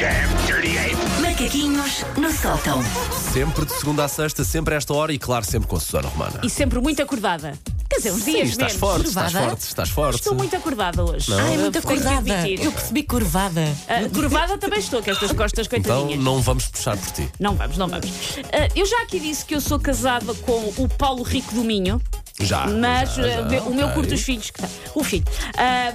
damn dirty ape! Macaquinhos no sótão. Sempre de segunda a sexta, sempre a esta hora e, claro, sempre com a Susana Romana. E sempre muito acordada. Quer dizer, uns Sim, dias estás menos. forte, estás Curvada? forte, estás forte. Estou muito acordada hoje. Ai, Eu muito tenho que acordada. admitir. Eu percebi curvada. Ah, curvada também estou, que estas costas Então coitadinhas. não vamos puxar por ti. Não vamos, não vamos. Ah, eu já aqui disse que eu sou casada com o Paulo Rico do Minho. Já. Mas já, já, o meu- o meu ok. curto os filhos. que tá- O filho. Ah,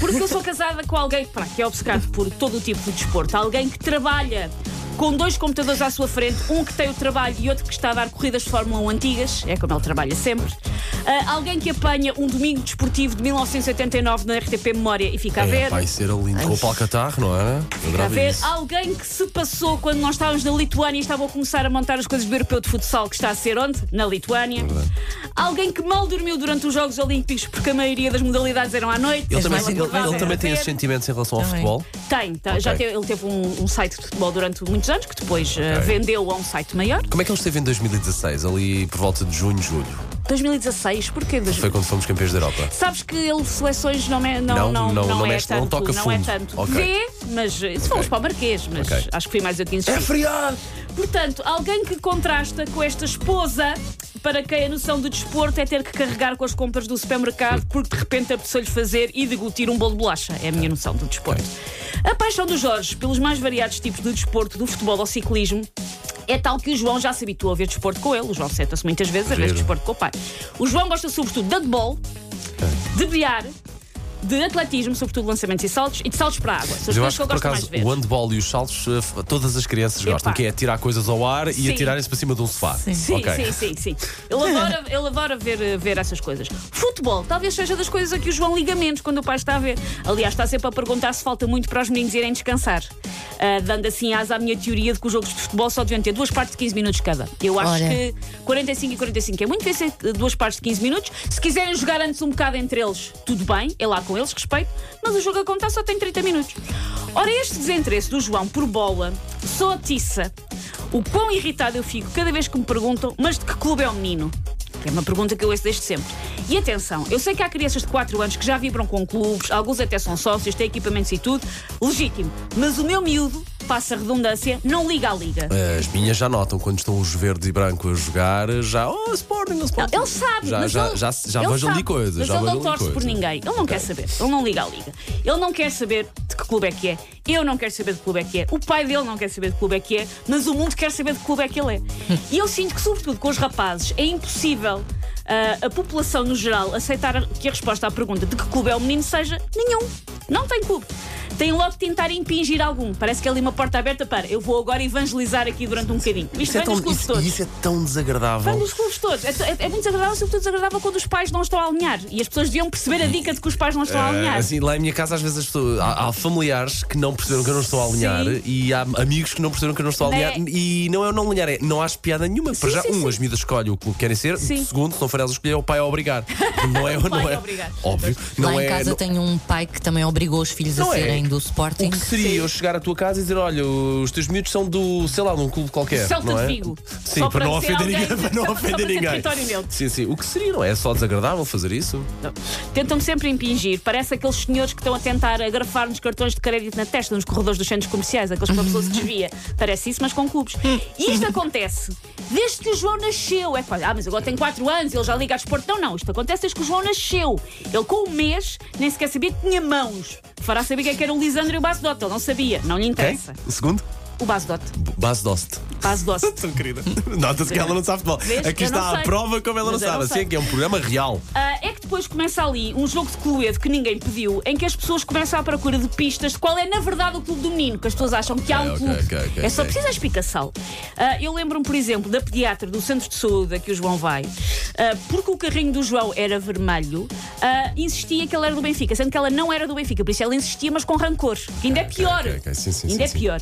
porque eu sou casada com alguém pá, que é obcecado por todo o tipo de desporto. Alguém que trabalha com dois computadores à sua frente, um que tem o trabalho e outro que está a dar corridas de Fórmula 1 antigas, é como ele trabalha sempre. Ah, alguém que apanha um domingo desportivo de 1989 na RTP Memória e fica a É, ver. vai ser ali com o Palcatarro, não é? Está a ver? isso. Alguém que se passou quando nós estávamos na Lituânia e estavam a começar a montar as coisas do europeu de futsal, que está a ser onde? Na Lituânia. Alguém que mal dormiu durante os Jogos Olímpicos, porque a maioria das modalidades eram à noite. Ele também, ele- ele também tem esses sentimentos em relação ao Também. futebol. Tem, tá, já Ok. teve- ele teve um, um site de futebol durante muitos anos, que depois eh, Ok. vendeu a um site maior. Como é que ele esteve em 2016, ali por volta de junho, julho? 2016, porquê? dois- Foi quando fomos campeões da Europa. Sabes que ele seleções não é, não, Não, não, não- não não é mexe- não tanto. toca não é fundo. tanto. Ok. Vê, mas eh, se fomos para o Marquês, mas Ok. acho que foi mais eu que insisti. feriado! Portanto, alguém que contrasta com esta esposa para quem a noção de desporto é ter que carregar com as compras do supermercado porque de repente apeteceu-lhe fazer e deglutir um bolo de bolacha. É a minha noção do desporto. A paixão do Jorge pelos mais variados tipos de desporto, do futebol ao ciclismo, é tal que o João já se habituou a ver desporto com ele. O João senta-se muitas vezes a ver desporto com o pai. O João gosta sobretudo de handball, de bilhar, de atletismo, sobretudo lançamentos e saltos, e de saltos para a água. São as coisas que eu gosto mais de ver. o handball e os saltos, eh, todas as crianças gostam, que é tirar coisas ao ar e Sim. atirarem-se para cima de um sofá. Sim. Sim, Ok. sim, sim, sim. Ele adora, ele adora ver, ver essas coisas. Futebol, talvez seja das coisas a que o João liga menos quando o pai está a ver. Aliás, está sempre a perguntar se falta muito para os meninos irem descansar. Ah, dando assim asa à minha teoria de que os jogos de futebol só deviam ter duas partes de 15 minutos cada. Eu acho que 45 e 45 é muito, ser eh, duas partes de 15 minutos. Se quiserem jogar antes um bocado entre eles, tudo bem, é lá com eles, respeito. Mas o jogo a contar só tem 30 minutos. Ora, este desinteresse do João por bola só atiça o quão irritado eu fico cada vez que me perguntam, mas de que clube é o menino? É uma pergunta que eu ouço desde sempre. E atenção, eu sei que há crianças de 4 anos que já vibram com clubes, alguns até são sócios, têm equipamentos e tudo, legítimo. Mas o meu miúdo, passa a redundância, não liga à liga. As minhas já notam quando estão os verdes e brancos a jogar, já, oh, Sporting, oh, Sporting. Ele sabe, já, mas já, ele, já, já vejo ali coisas. Mas já ele não torce por ninguém. Ele não quer saber. Ele não liga à liga. Ele não quer saber de que clube é que é. Eu não quero saber de que clube é que é. O pai dele não quer saber de que clube é que é. Mas o mundo quer saber de que clube é que ele é. e eu sinto que, sobretudo com os rapazes, é impossível. ah, a população no geral aceitar que a resposta à pergunta de que clube é o menino seja nenhum. Não tem clube. Tem logo de tentar impingir algum. Parece que é ali uma porta aberta para eu vou agora evangelizar aqui durante um bocadinho. Isto Isso é, vem tão, dos clubes isso, todos. isso é tão desagradável. Vem dos clubes todos. É, é- é muito desagradável, sobretudo desagradável quando os pais não estão a alinhar. E as pessoas deviam perceber a dica de que os pais não estão a É, alinhar. assim, lá em minha casa, às vezes as pessoas, há, há familiares que não perceberam que eu não estou a alinhar Sim. e há amigos que não perceberam que eu não estou a alinhar. Né? E não é o não alinhar, é não há piada nenhuma. Para Sim, já, sim, um, sim. as miúdas escolhem o clube que querem ser. Sim. Segundo, se não for elas escolher, é o pai a obrigar. Não é, O pai não a é. obrigar. Óbvio. Lá não em é, casa não- tem um pai que também obrigou os filhos Não a é. serem do O Sporting. que seria eu chegar à tua casa e dizer: olha, os teus miúdos são do, sei lá, de um clube qualquer. Celta não é? de Vigo. Sim, Só para, para não ofender ninguém. Para não ofender para ser ninguém. Sim, sim. O que seria, não é? É só desagradável fazer isso? Não. Tentam-me sempre impingir. Parece aqueles senhores que estão a tentar agrafar nos cartões de crédito na testa, nos corredores dos centros comerciais, aqueles que uma pessoa se desvia. Parece isso, mas com clubes. E isto acontece desde que o João nasceu. É ah, mas agora tem 4 anos, ele já liga a desporto. Não, não, isto acontece desde que o João nasceu. Ele, com um mês, nem sequer sabia que tinha mãos. Fará saber que é que era o Lisandro e o Basdote. Ele não sabia, não lhe Quem? interessa. O segundo? O Basdote. Base Dost. Basdote. Tão querida. Nota-se que ela não sabe futebol. Vês? Aqui Eu não está a prova como ela não Mas eu sabe. não Assim sei. é que é um programa real. Ah, é que depois começa ali um jogo de cluedo que ninguém pediu, em que as pessoas começam à procura de pistas de qual é na verdade o clube do menino, que as pessoas acham que há um ok, clube. ok, ok, é só ok. precisa de explicação. Ah, eu lembro-me, por exemplo, da pediatra do centro de saúde a que o João vai, ah, porque o carrinho do João era vermelho, ah, insistia que ele era do Benfica, sendo que ela não era do Benfica, por isso ela insistia, mas com rancor. Que ainda é pior. ok, ok. Sim, sim, ainda sim, é sim. pior.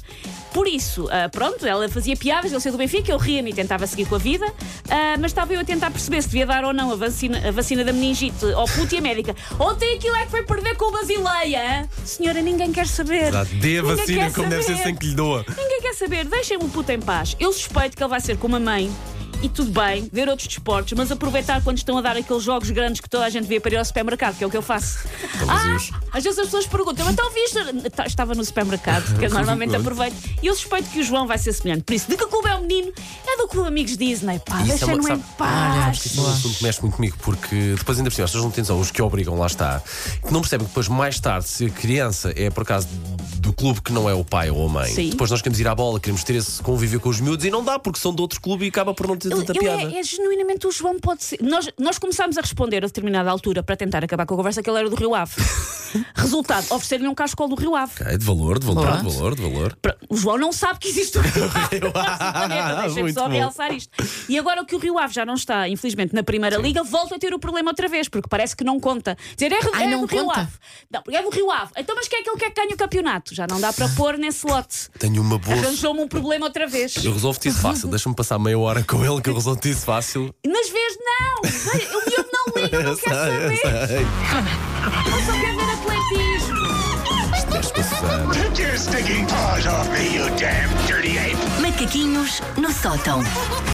Por isso, ah, pronto, ela fazia piadas, ele ser do Benfica, eu ria-me e tentava seguir com a vida, ah, mas estava eu a tentar perceber se devia dar ou não a vacina, a vacina da meningite ao puto e a médica. Ontem aquilo é que foi perder com o Basileia. Senhora, ninguém quer saber. Exato. Dê a vacina como deve ser saber. sem que lhe doa. Ninguém quer saber, deixem-me o puto em paz. Eu suspeito que ele vai ser como a mãe e tudo bem, ver outros desportos, mas aproveitar quando estão a dar aqueles jogos grandes que toda a gente vê para ir ao supermercado, que é o que eu faço. Ah, às vezes as pessoas perguntam, então viste? Tá- Estava no supermercado, que eu normalmente aproveito. E eu suspeito que o João vai ser semelhante. Por isso, de que clube é o menino? É do Clube Amigos Disney. Pá, é uma- deixa-no em paz. Isso é um assunto que mexe muito comigo, porque depois ainda por cima, as pessoas não têm noção, os que obrigam, lá está, que não percebem que depois, mais tarde, se a criança é por acaso do clube que não é o pai ou a mãe, Sim. depois nós queremos ir à bola, queremos ter esse convívio com os miúdos e não dá, porque são de outro clube e acaba por não ter tanta ele piada. é, é genuinamente o João pode ser. Nós, nós começámos a responder a determinada altura para tentar acabar com a conversa que ele era do Rio Ave. Resultado, oferecer-lhe um cascol do Rio Ave. Ok, de valor, de valor, de valor, de valor. O João não sabe que existe o Rio Ave. Deixa-me Muito só realçar isto. E agora que o Rio Ave já não está, infelizmente, na Primeira Liga, volta a ter o problema outra vez, porque parece que não conta. Dizer, é, Ai, é não do Rio conta? Ave. Não, porque é do Rio Ave. Então, mas quem é aquele que é que ganha o campeonato? Já não dá para pôr nesse lote. Tenho uma boa. Arranjou-me um problema outra vez. Eu resolvo-te isso fácil, deixa-me passar meia hora com ele que eu resolvo-te isso fácil. Nas vezes, não! O miúdo não liga, não quer saber. Eu só quero Stinking paws off me, you damn dirty ape! Macaquinhos no sótão.